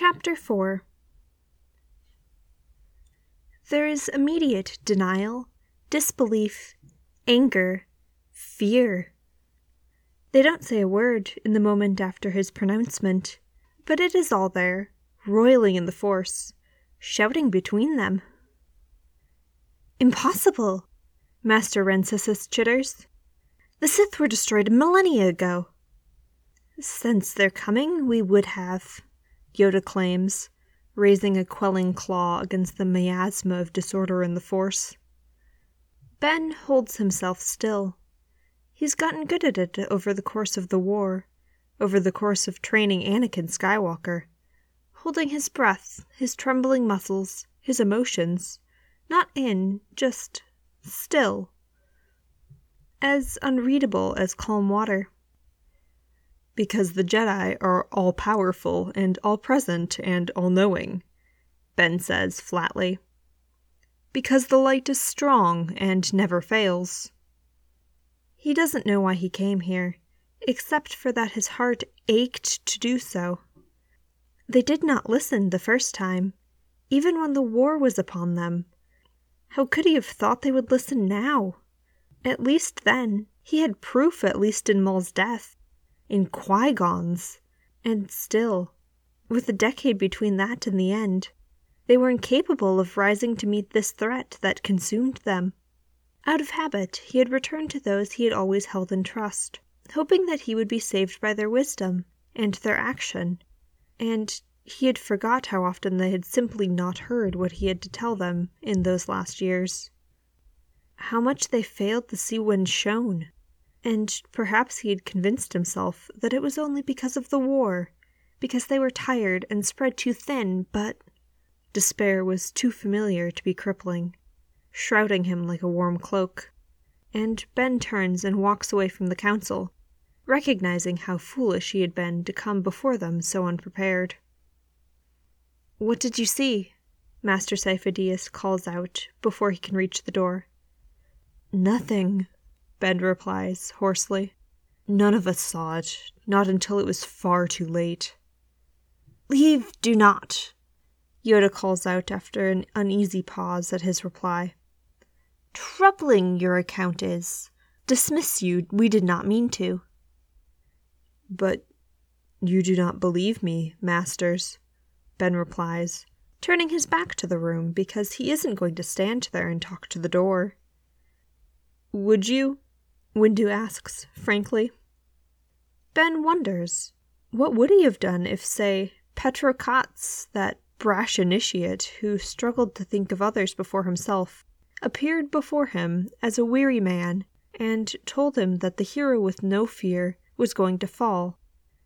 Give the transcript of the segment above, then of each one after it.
Chapter 4 There is immediate denial, disbelief, anger, fear. They don't say a word in the moment after his pronouncement, but it is all there, roiling in the force, shouting between them. Impossible! Master Rancisis chitters. The Sith were destroyed millennia ago. Since their coming, we would have, Yoda claims, raising a quelling claw against the miasma of disorder in the Force. Ben holds himself still. He's gotten good at it over the course of the war, over the course of training Anakin Skywalker, holding his breath, his trembling muscles, his emotions, not in, just still, as unreadable as calm water. Because the Jedi are all powerful and all present and all knowing, Ben says flatly. Because the light is strong and never fails. He doesn't know why he came here, except for that his heart ached to do so. They did not listen the first time, even when the war was upon them. How could he have thought they would listen now? At least then, he had proof at least in Maul's death, in Qui Gon's, and still, with a decade between that and the end, they were incapable of rising to meet this threat that consumed them. Out of habit, he had returned to those he had always held in trust, hoping that he would be saved by their wisdom and their action, and he had forgot how often they had simply not heard what he had to tell them in those last years. How much they failed to see when shown, and perhaps he had convinced himself that it was only because of the war, because they were tired and spread too thin, but despair was too familiar to be crippling shrouding him like a warm cloak. And Ben turns and walks away from the council, recognizing how foolish he had been to come before them so unprepared. What did you see? Master Sifo-Dyas calls out before he can reach the door. Nothing, Ben replies hoarsely. None of us saw it, not until it was far too late. Leave, do not, Yoda calls out after an uneasy pause at his reply. Troubling your account is. Dismiss you, we did not mean to. But you do not believe me, masters, Ben replies, turning his back to the room because he isn't going to stand there and talk to the door. Would you? Windu asks, frankly. Ben wonders. What would he have done if, say, Petro Katz, that brash initiate who struggled to think of others before himself, appeared before him as a weary man and told him that the hero with no fear was going to fall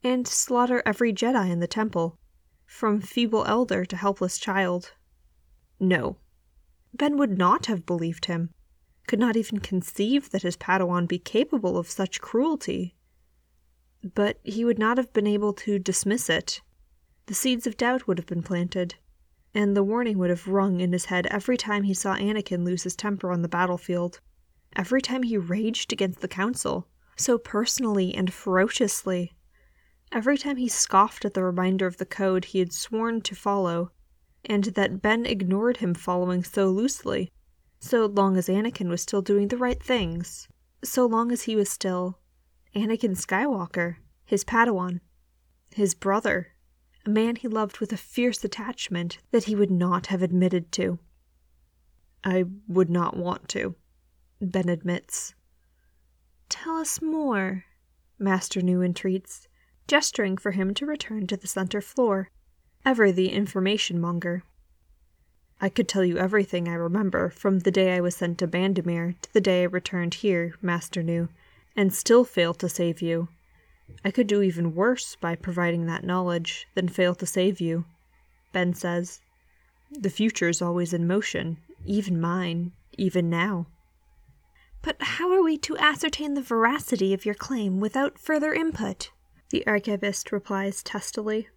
and slaughter every Jedi in the temple, from feeble elder to helpless child. No. Ben would not have believed him, could not even conceive that his Padawan be capable of such cruelty. But he would not have been able to dismiss it. The seeds of doubt would have been planted, and the warning would have rung in his head every time he saw Anakin lose his temper on the battlefield, every time he raged against the Council, so personally and ferociously, every time he scoffed at the reminder of the code he had sworn to follow, and that Ben ignored him following so loosely, so long as Anakin was still doing the right things, so long as he was still Anakin Skywalker, his Padawan, his brother a man he loved with a fierce attachment that he would not have admitted to. I would not want to, Ben admits. Tell us more, Master Nu entreats, gesturing for him to return to the center floor, ever the information monger. I could tell you everything I remember from the day I was sent to Bandomeer to the day I returned here, Master Nu, and still fail to save you. I could do even worse by providing that knowledge than fail to save you, Ben says. The future is always in motion, even mine, even now. But how are we to ascertain the veracity of your claim without further input? The archivist replies testily.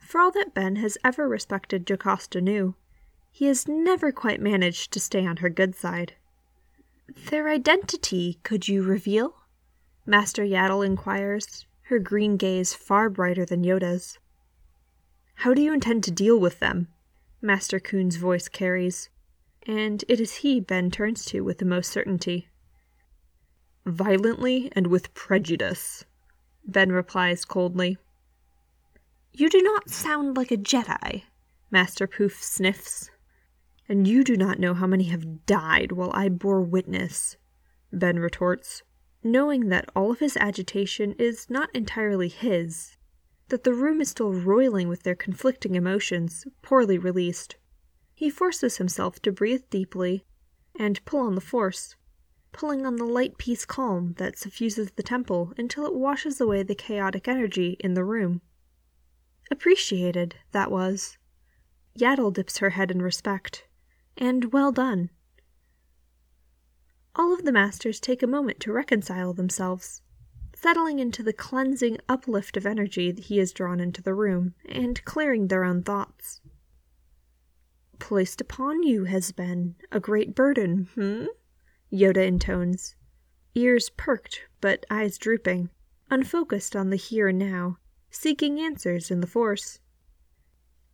For all that Ben has ever respected Jocasta Nu, he has never quite managed to stay on her good side. Their identity, could you reveal? Master Yaddle inquires, her green gaze far brighter than Yoda's. How do you intend to deal with them? Master Koon's voice carries, and it is he Ben turns to with the most certainty. Violently and with prejudice, Ben replies coldly. You do not sound like a Jedi, Master Poof sniffs. And you do not know how many have died while I bore witness, Ben retorts, knowing that all of his agitation is not entirely his, that the room is still roiling with their conflicting emotions, poorly released. He forces himself to breathe deeply and pull on the force, pulling on the light peace calm that suffuses the temple until it washes away the chaotic energy in the room. Appreciated, that was. Yaddle dips her head in respect. And well done. All of the masters take a moment to reconcile themselves settling into the cleansing uplift of energy he has drawn into the room, and clearing their own thoughts. Placed upon you has been a great burden, hmm? Yoda intones, ears perked but eyes drooping, unfocused on the here and now, seeking answers in the Force.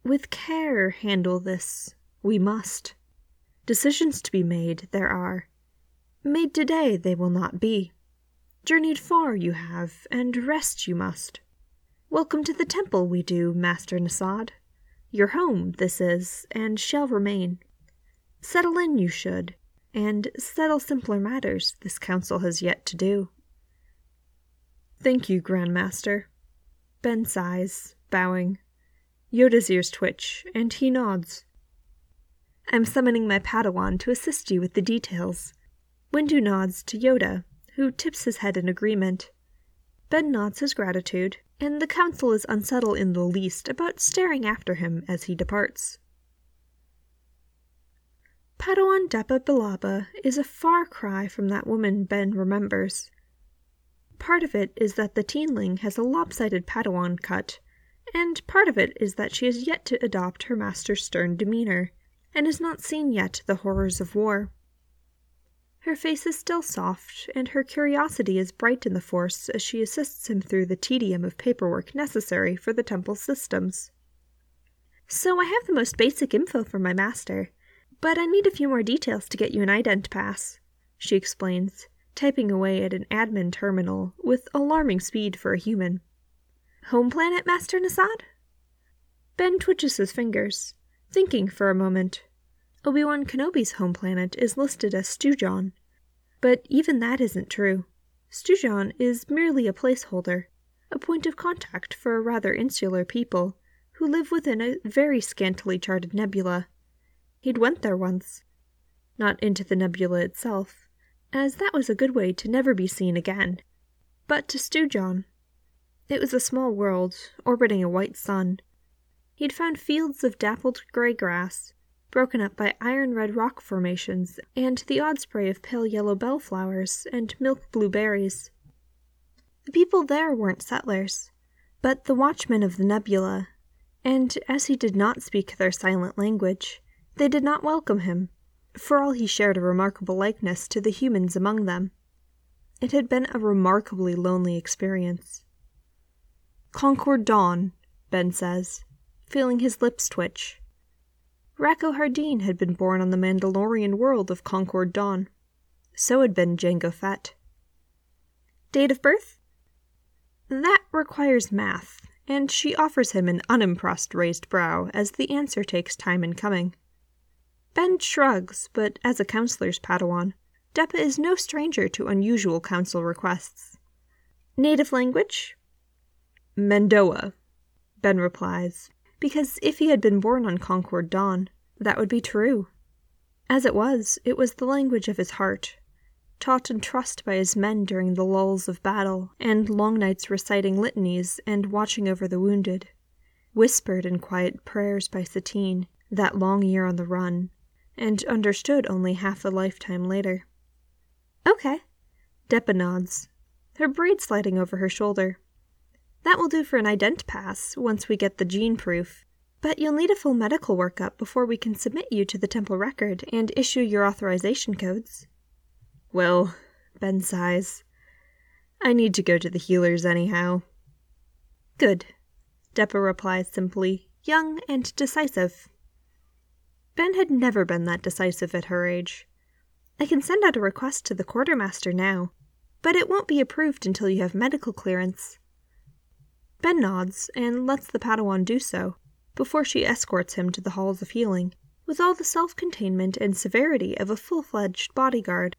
With care handle this, we must. Decisions to be made there are. Made today they will not be. Journeyed far you have, and rest you must. Welcome to the temple we do, Master Nasad. Your home this is, and shall remain. Settle in you should, and settle simpler matters this council has yet to do. Thank you, Grand Master. Ben sighs, bowing. Yoda's ears twitch, and he nods. I'm summoning my Padawan to assist you with the details. Windu nods to Yoda, who tips his head in agreement. Ben nods his gratitude, and the council is unsettled in the least about staring after him as he departs. Padawan Depa Billaba is a far cry from that woman Ben remembers. Part of it is that the teenling has a lopsided Padawan cut, and part of it is that she has yet to adopt her master's stern demeanor, and has not seen yet the horrors of war. Her face is still soft, and her curiosity is bright in the Force as she assists him through the tedium of paperwork necessary for the temple's systems. So I have the most basic info for my master, but I need a few more details to get you an ident pass, she explains, typing away at an admin terminal with alarming speed for a human. Home planet, Master Nasad? Ben twitches his fingers, thinking for a moment. Obi-Wan Kenobi's home planet is listed as Stewjon, but even that isn't true. Stewjon is merely a placeholder, a point of contact for a rather insular people who live within a very scantily charted nebula. He'd went there once. Not into the nebula itself, as that was a good way to never be seen again, but to Stewjon. It was a small world, orbiting a white sun. He'd found fields of dappled gray grass, broken up by iron red rock formations and the odd spray of pale yellow bell flowers and milk blue berries. The people there weren't settlers, but the watchmen of the nebula, and as he did not speak their silent language, they did not welcome him, for all he shared a remarkable likeness to the humans among them. It had been a remarkably lonely experience. Concord Dawn, Ben says, feeling his lips twitch. Rako Hardeen had been born on the Mandalorian world of Concord Dawn. So had been Jango Fett. Date of birth? That requires math, and she offers him an unimpressed raised brow as the answer takes time in coming. Ben shrugs, but as a counselor's Padawan, Depa is no stranger to unusual council requests. Native language? Mando'a, Ben replies, because if he had been born on Concord Dawn, that would be true. As it was, it was the language of his heart, taught and trust by his men during the lulls of battle and long nights reciting litanies and watching over the wounded, whispered in quiet prayers by Satine that long year on the run, and understood only half a lifetime later. Okay. Depa nods, her braid sliding over her shoulder. That will do for an ident pass once we get the gene proof. But you'll need a full medical workup before we can submit you to the temple record and issue your authorization codes. Well, Ben sighs. I need to go to the healers anyhow. Good. Depa replies simply, young and decisive. Ben had never been that decisive at her age. I can send out a request to the quartermaster now, but it won't be approved until you have medical clearance. Ben nods and lets the Padawan do so before she escorts him to the halls of healing with all the self containment and severity of a full fledged bodyguard.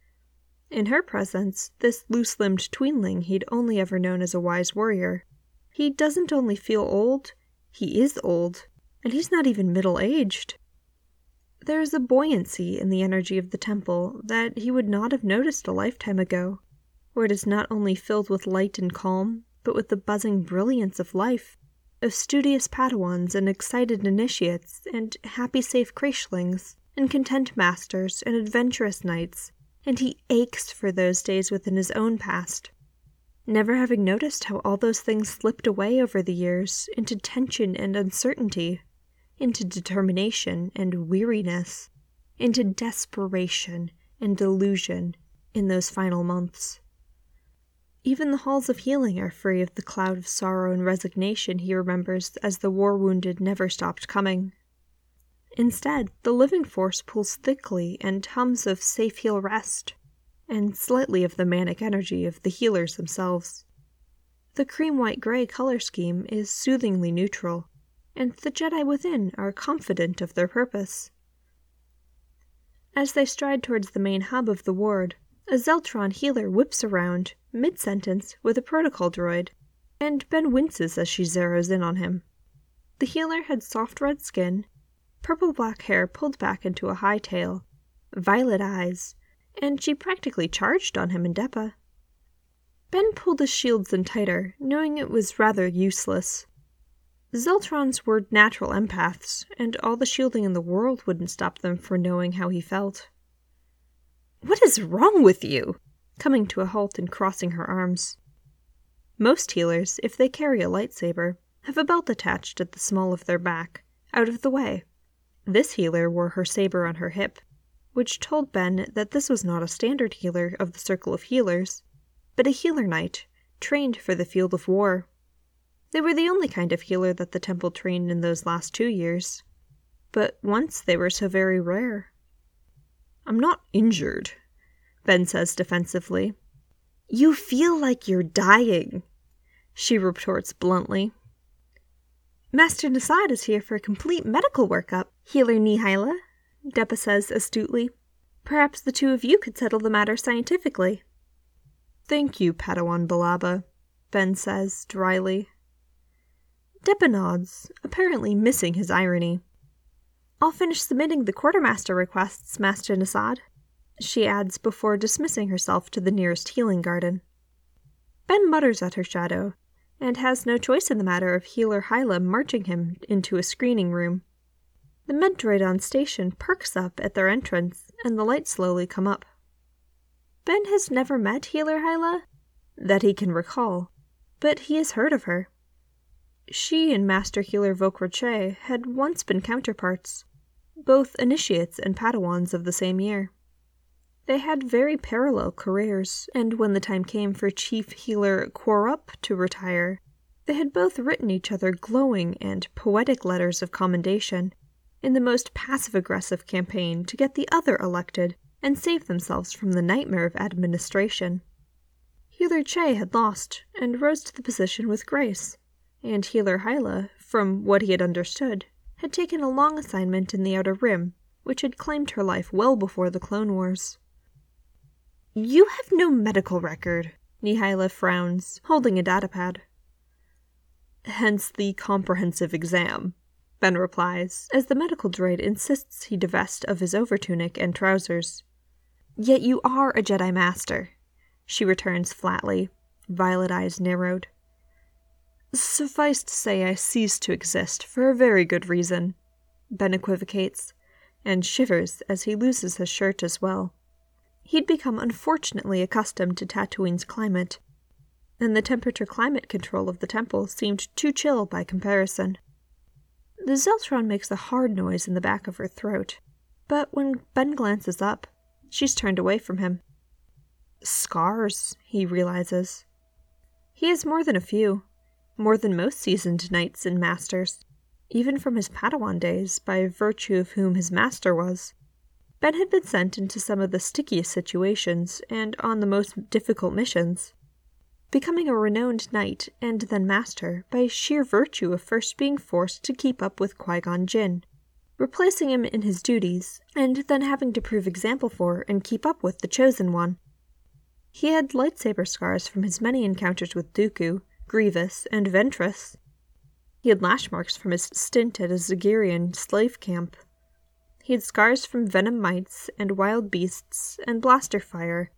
In her presence, this loose limbed tweenling he'd only ever known as a wise warrior, he doesn't only feel old, he is old, and he's not even middle aged. There is a buoyancy in the energy of the temple that he would not have noticed a lifetime ago, where it is not only filled with light and calm, but with the buzzing brilliance of life, of studious Padawans and excited initiates, and happy safe crechelings, and content masters and adventurous knights, and he aches for those days within his own past, never having noticed how all those things slipped away over the years into tension and uncertainty into determination and weariness, into desperation and delusion in those final months. Even the halls of healing are free of the cloud of sorrow and resignation he remembers as the war wounded never stopped coming. Instead, the living force pulls thickly and hums of safe heal rest, and slightly of the manic energy of the healers themselves. The cream white gray color scheme is soothingly neutral, and the Jedi within are confident of their purpose. As they stride towards the main hub of the ward, a Zeltron healer whips around, mid sentence, with a protocol droid, and Ben winces as she zeroes in on him. The healer had soft red skin, purple black hair pulled back into a high tail, violet eyes, and she practically charged on him and Depa. Ben pulled his shields in tighter, knowing it was rather useless. Zeltrons were natural empaths, and all the shielding in the world wouldn't stop them from knowing how he felt. What is wrong with you? Coming to a halt and crossing her arms. Most healers, if they carry a lightsaber, have a belt attached at the small of their back, out of the way. This healer wore her saber on her hip, which told Ben that this was not a standard healer of the Circle of Healers, but a healer knight, trained for the field of war. They were the only kind of healer that the temple trained in those last two years. But once they were so very rare. I'm not injured, Ben says defensively. You feel like you're dying, she retorts bluntly. Master Nassad is here for a complete medical workup, Healer Nihila, Depa says astutely. Perhaps the two of you could settle the matter scientifically. Thank you, Padawan Billaba, Ben says dryly. Depa nods, apparently missing his irony. I'll finish submitting the quartermaster requests, Master Nassad, she adds before dismissing herself to the nearest healing garden. Ben mutters at her shadow, and has no choice in the matter of healer Hyla marching him into a screening room. The med droid on station perks up at their entrance, and the lights slowly come up. Ben has never met healer Hyla, that he can recall, but he has heard of her. She and Master Healer Vokara Che had once been counterparts, both initiates and Padawans of the same year. They had very parallel careers, and when the time came for Chief Healer Quarup to retire, they had both written each other glowing and poetic letters of commendation in the most passive aggressive campaign to get the other elected and save themselves from the nightmare of administration. Healer Che had lost and rose to the position with grace and Healer Hyla, from what he had understood, had taken a long assignment in the Outer Rim, which had claimed her life well before the Clone Wars. You have no medical record, Nihila frowns, holding a datapad. Hence the comprehensive exam, Ben replies, as the medical droid insists he divest of his overtunic and trousers. Yet you are a Jedi Master, she returns flatly, violet eyes narrowed. Suffice to say, I cease to exist for a very good reason, Ben equivocates, and shivers as he loses his shirt as well. He'd become unfortunately accustomed to Tatooine's climate, and the temperature climate control of the temple seemed too chill by comparison. The Zeltron makes a hard noise in the back of her throat, but when Ben glances up, she's turned away from him. Scars, he realizes. He has more than a few, more than most seasoned knights and masters. even from his Padawan days, by virtue of whom his master was. Ben had been sent into some of the stickiest situations and on the most difficult missions, becoming a renowned knight and then master by sheer virtue of first being forced to keep up with Qui Gon Jinn, replacing him in his duties, and then having to prove example for and keep up with the Chosen One. He had lightsaber scars from his many encounters with Dooku, Grievous, and Ventress. He had lash marks from his stint at a Zygerrian slave camp. He had scars from venom mites and wild beasts and blaster fire,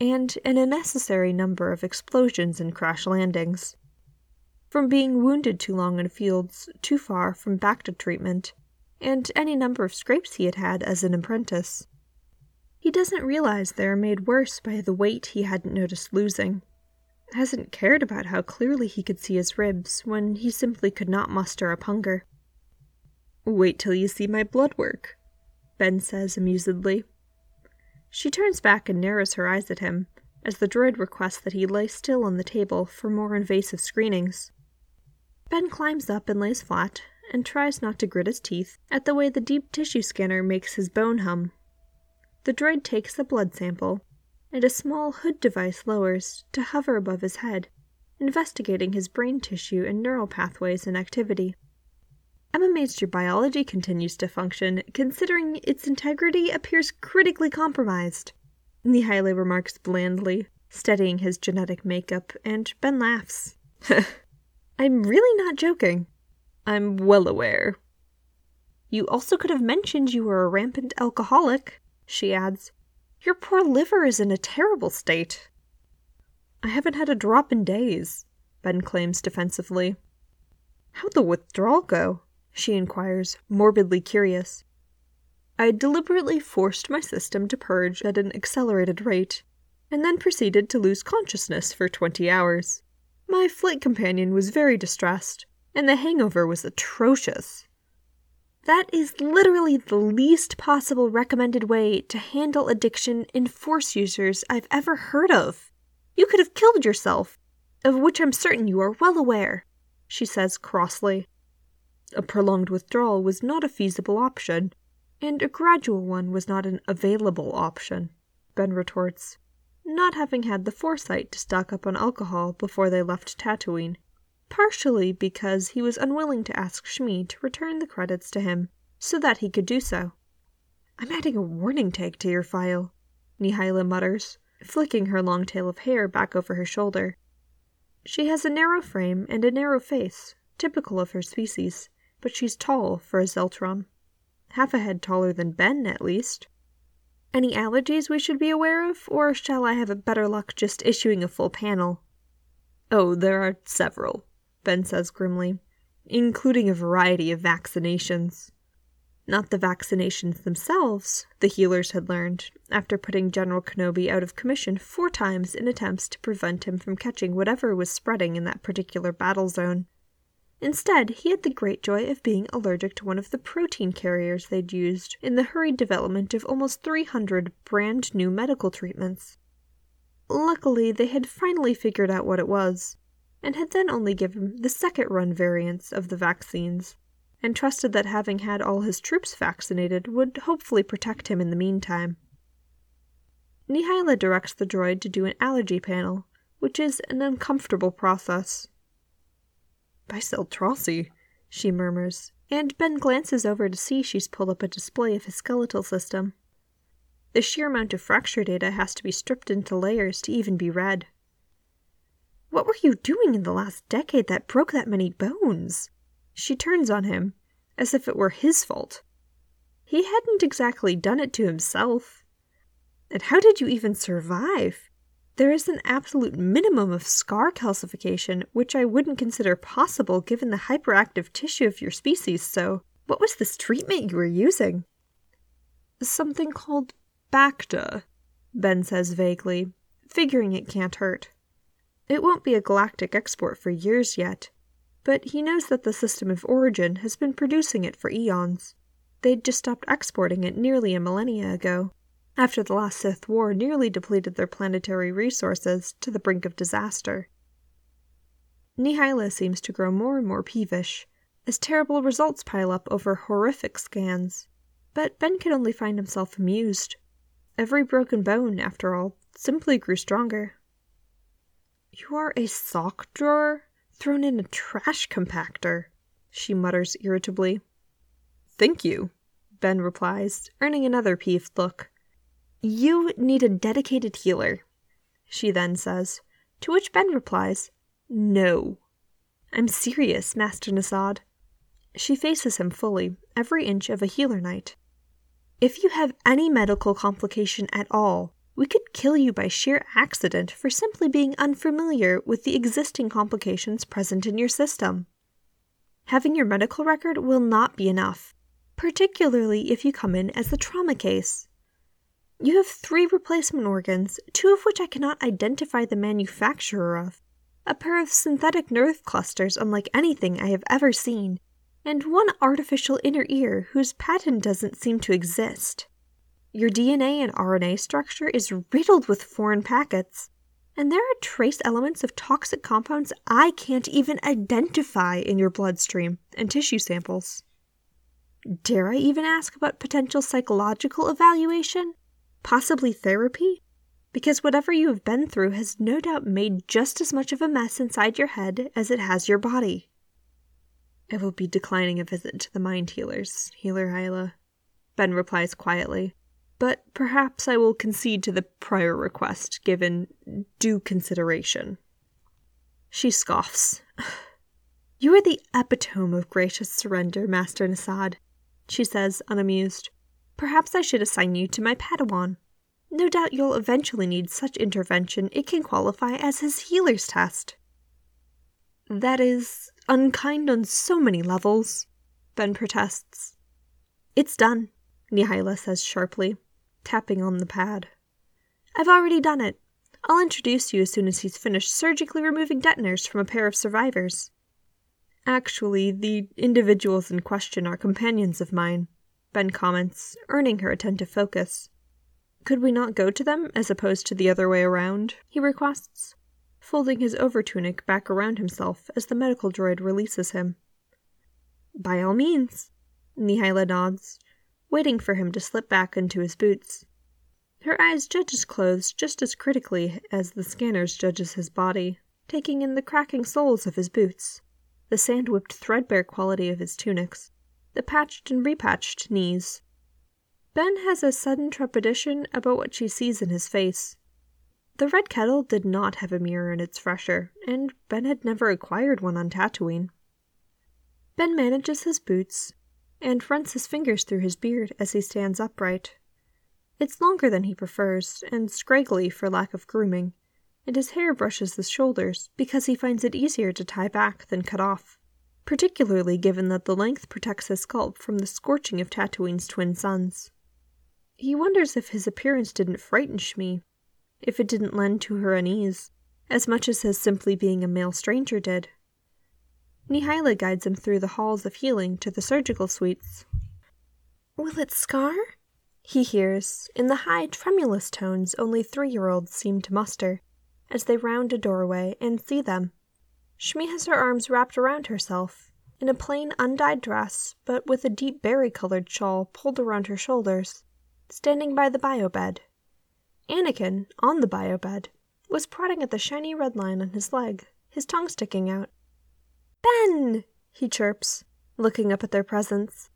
and an unnecessary number of explosions and crash landings. From being wounded too long in fields too far from Bacta treatment, and any number of scrapes he had had as an apprentice. He doesn't realize they are made worse by the weight he hadn't noticed losing. Hasn't cared about how clearly he could see his ribs when he simply could not muster up hunger. Wait till you see my blood work, Ben says amusedly. She turns back and narrows her eyes at him as the droid requests that he lie still on the table for more invasive screenings. Ben climbs up and lays flat and tries not to grit his teeth at the way the deep tissue scanner makes his bone hum the droid takes the blood sample, and a small hood device lowers to hover above his head, investigating his brain tissue and neural pathways in activity. Amazed your biology continues to function, considering its integrity appears critically compromised. Nihila remarks blandly, studying his genetic makeup, and Ben laughs. I'm really not joking. I'm well aware. You also could have mentioned you were a rampant alcoholic she adds. Your poor liver is in a terrible state. I haven't had a drop in days, Ben claims defensively. How'd the withdrawal go? she inquires, morbidly curious. I deliberately forced my system to purge at an accelerated rate, and then proceeded to lose consciousness for 20 hours. My flight companion was very distressed, and the hangover was atrocious. That is literally the least possible recommended way to handle addiction in Force users I've ever heard of. You could have killed yourself, of which I'm certain you are well aware, she says crossly. A prolonged withdrawal was not a feasible option, and a gradual one was not an available option, Ben retorts, not having had the foresight to stock up on alcohol before they left Tatooine partially because he was unwilling to ask Shmi to return the credits to him so that he could do so. I'm adding a warning tag to your file, Nihila mutters, flicking her long tail of hair back over her shoulder. She has a narrow frame and a narrow face, typical of her species, but she's tall for a Zeltron. Half a head taller than Ben, at least. Any allergies we should be aware of, or shall I have better luck just issuing a full panel? Oh, there are several, Ben says grimly, including a variety of vaccinations. Not the vaccinations themselves, the healers had learned, after putting General Kenobi out of commission four times in attempts to prevent him from catching whatever was spreading in that particular battle zone. Instead, he had the great joy of being allergic to one of the protein carriers they'd used in the hurried development of almost 300 brand new medical treatments. Luckily, they had finally figured out what it was, and had then only given the second run variants of the vaccines, and trusted that having had all his troops vaccinated would hopefully protect him in the meantime. Nihila directs the droid to do an allergy panel, which is an uncomfortable process. Bicel Trossi, she murmurs, and Ben glances over to see she's pulled up a display of his skeletal system. The sheer amount of fracture data has to be stripped into layers to even be read. What were you doing in the last decade that broke that many bones? She turns on him, as if it were his fault. He hadn't exactly done it to himself. And how did you even survive? There is an absolute minimum of scar calcification, which I wouldn't consider possible given the hyperactive tissue of your species, so what was this treatment you were using? Something called Bacta, Ben says vaguely, figuring it can't hurt. It won't be a galactic export for years yet, but he knows that the system of origin has been producing it for eons. They'd just stopped exporting it nearly a millennia ago, after the last Sith War nearly depleted their planetary resources to the brink of disaster. Nihila seems to grow more and more peevish, as terrible results pile up over horrific scans. But Ben could only find himself amused. Every broken bone, after all, simply grew stronger. You are a sock drawer thrown in a trash compactor, she mutters irritably. Thank you, Ben replies, earning another peeved look. You need a dedicated healer, she then says, to which Ben replies, No. I'm serious, Master Nasad. She faces him fully, every inch of a healer knight. If you have any medical complication at all, we could kill you by sheer accident for simply being unfamiliar with the existing complications present in your system. Having your medical record will not be enough, particularly if you come in as the trauma case. You have three replacement organs, two of which I cannot identify the manufacturer of, a pair of synthetic nerve clusters unlike anything I have ever seen, and one artificial inner ear whose patent doesn't seem to exist. Your DNA and RNA structure is riddled with foreign packets, and there are trace elements of toxic compounds I can't even identify in your bloodstream and tissue samples. Dare I even ask about potential psychological evaluation? Possibly therapy? Because whatever you have been through has no doubt made just as much of a mess inside your head as it has your body. I will be declining a visit to the mind healers, Healer Hyla. Ben replies quietly. But perhaps I will concede to the prior request, given due consideration. She scoffs. You are the epitome of gracious surrender, Master Nasad, she says, unamused. Perhaps I should assign you to my Padawan. No doubt you'll eventually need such intervention it can qualify as his healer's test. That is unkind on so many levels, Ben protests. It's done, Nihila says sharply, tapping on the pad. I've already done it. I'll introduce you as soon as he's finished surgically removing detonators from a pair of survivors. Actually, the individuals in question are companions of mine, Ben comments, earning her attentive focus. Could we not go to them as opposed to the other way around? he requests folding his overtunic back around himself as the medical droid releases him. By all means, Nihila nods, waiting for him to slip back into his boots. Her eyes judge his clothes just as critically as the scanner's judges his body, taking in the cracking soles of his boots, the sand-whipped threadbare quality of his tunics, the patched and repatched knees. Ben has a sudden trepidation about what she sees in his face, the red kettle did not have a mirror in its fresher, and Ben had never acquired one on Tatooine. Ben manages his boots and runs his fingers through his beard as he stands upright. It's longer than he prefers, and scraggly for lack of grooming, and his hair brushes the shoulders because he finds it easier to tie back than cut off, particularly given that the length protects his scalp from the scorching of Tatooine's twin suns. He wonders if his appearance didn't frighten Shmi if it didn't lend to her unease, as much as his simply being a male stranger did. Nihila guides him through the halls of healing to the surgical suites. Will it scar? He hears, in the high, tremulous tones only three year olds seem to muster, as they round a doorway and see them. Shmi has her arms wrapped around herself, in a plain undyed dress, but with a deep berry colored shawl pulled around her shoulders, standing by the bio bed, Anakin, on the bio bed, was prodding at the shiny red line on his leg, his tongue sticking out. Ben! he chirps, looking up at their presence.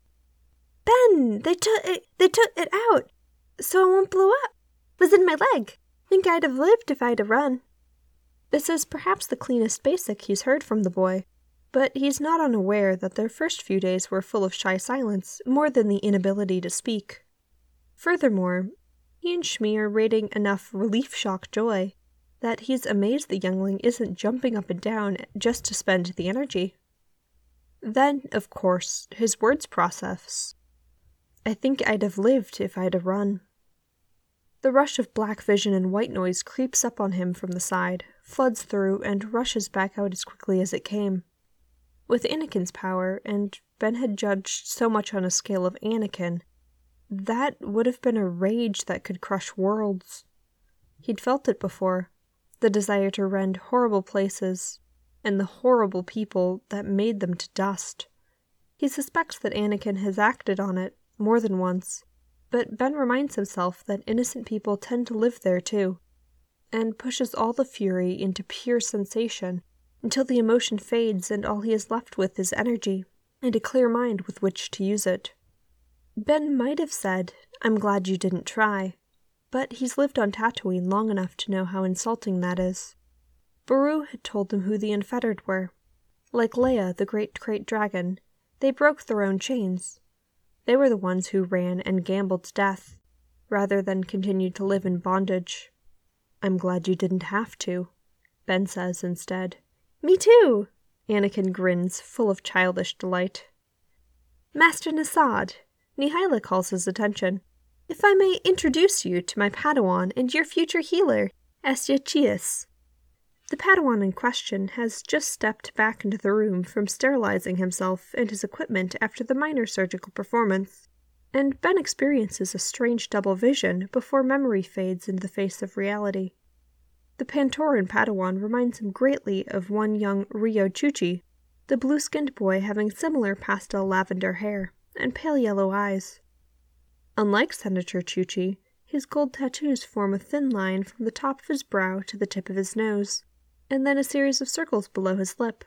Ben! They took it they took it out, so it won't blow up. It was in my leg. Think I'd have lived if I'd have run. This is perhaps the cleanest basic he's heard from the boy, but he's not unaware that their first few days were full of shy silence more than the inability to speak. Furthermore, he and Shmi are rating enough relief shock joy that he's amazed the youngling isn't jumping up and down just to spend the energy. Then, of course, his words process. I think I'd have lived if I'd have run. The rush of black vision and white noise creeps up on him from the side, floods through, and rushes back out as quickly as it came. With Anakin's power, and Ben had judged so much on a scale of Anakin, that would have been a rage that could crush worlds. He'd felt it before the desire to rend horrible places and the horrible people that made them to dust, He suspects that Anakin has acted on it more than once, but Ben reminds himself that innocent people tend to live there too, and pushes all the fury into pure sensation until the emotion fades and all he is left with is energy and a clear mind with which to use it. Ben might have said, I'm glad you didn't try, but he's lived on Tatooine long enough to know how insulting that is. Beru had told them who the unfettered were. Like Leia, the great krayt dragon, they broke their own chains. They were the ones who ran and gambled to death, rather than continued to live in bondage. I'm glad you didn't have to, Ben says instead. Me too, Anakin grins, full of childish delight. Master Nasad, Nihila calls his attention. If I may introduce you to my Padawan and your future healer, Estia Chius. The Padawan in question has just stepped back into the room from sterilizing himself and his equipment after the minor surgical performance, and Ben experiences a strange double vision before memory fades into the face of reality. The Pantoran Padawan reminds him greatly of one young Riyo Chuchi, the blue skinned boy having similar pastel lavender hair and pale yellow eyes. Unlike Senator Chuchi, his gold tattoos form a thin line from the top of his brow to the tip of his nose and then a series of circles below his lip.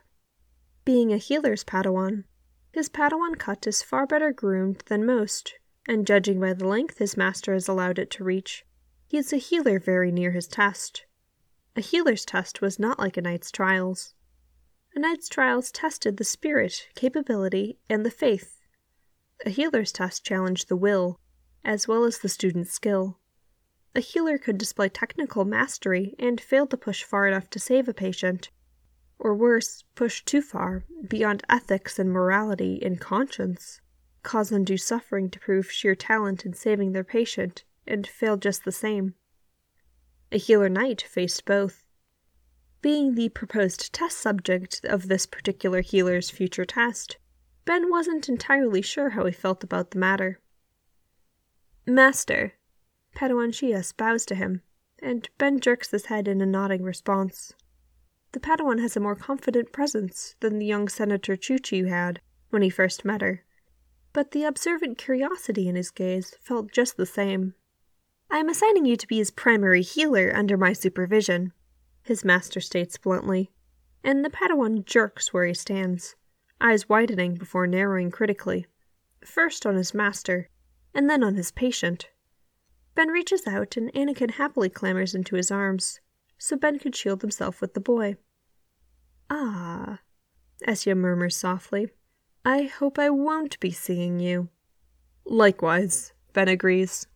Being a healer's Padawan, his Padawan cut is far better groomed than most, and judging by the length his master has allowed it to reach, he is a healer very near his test. A healer's test was not like a knight's trials. A knight's trials tested the spirit, capability, and the faith. A healer's test challenged the will, as well as the student's skill a healer could display technical mastery and fail to push far enough to save a patient. Or worse, push too far, beyond ethics and morality and conscience, cause undue suffering to prove sheer talent in saving their patient, and fail just the same. A healer knight faced both. Being the proposed test subject of this particular healer's future test, Ben wasn't entirely sure how he felt about the matter. Master, Padawan Chius bows to him, and Ben jerks his head in a nodding response. The Padawan has a more confident presence than the young Senator Chuchi had when he first met her, but the observant curiosity in his gaze felt just the same. I am assigning you to be his primary healer under my supervision, his master states bluntly, and the Padawan jerks where he stands, eyes widening before narrowing critically, first on his master, and then on his patient. Ben reaches out and Anakin happily clambers into his arms, so Ben could shield himself with the boy. Ah, Estia murmurs softly. I hope I won't be seeing you. Likewise, Ben agrees.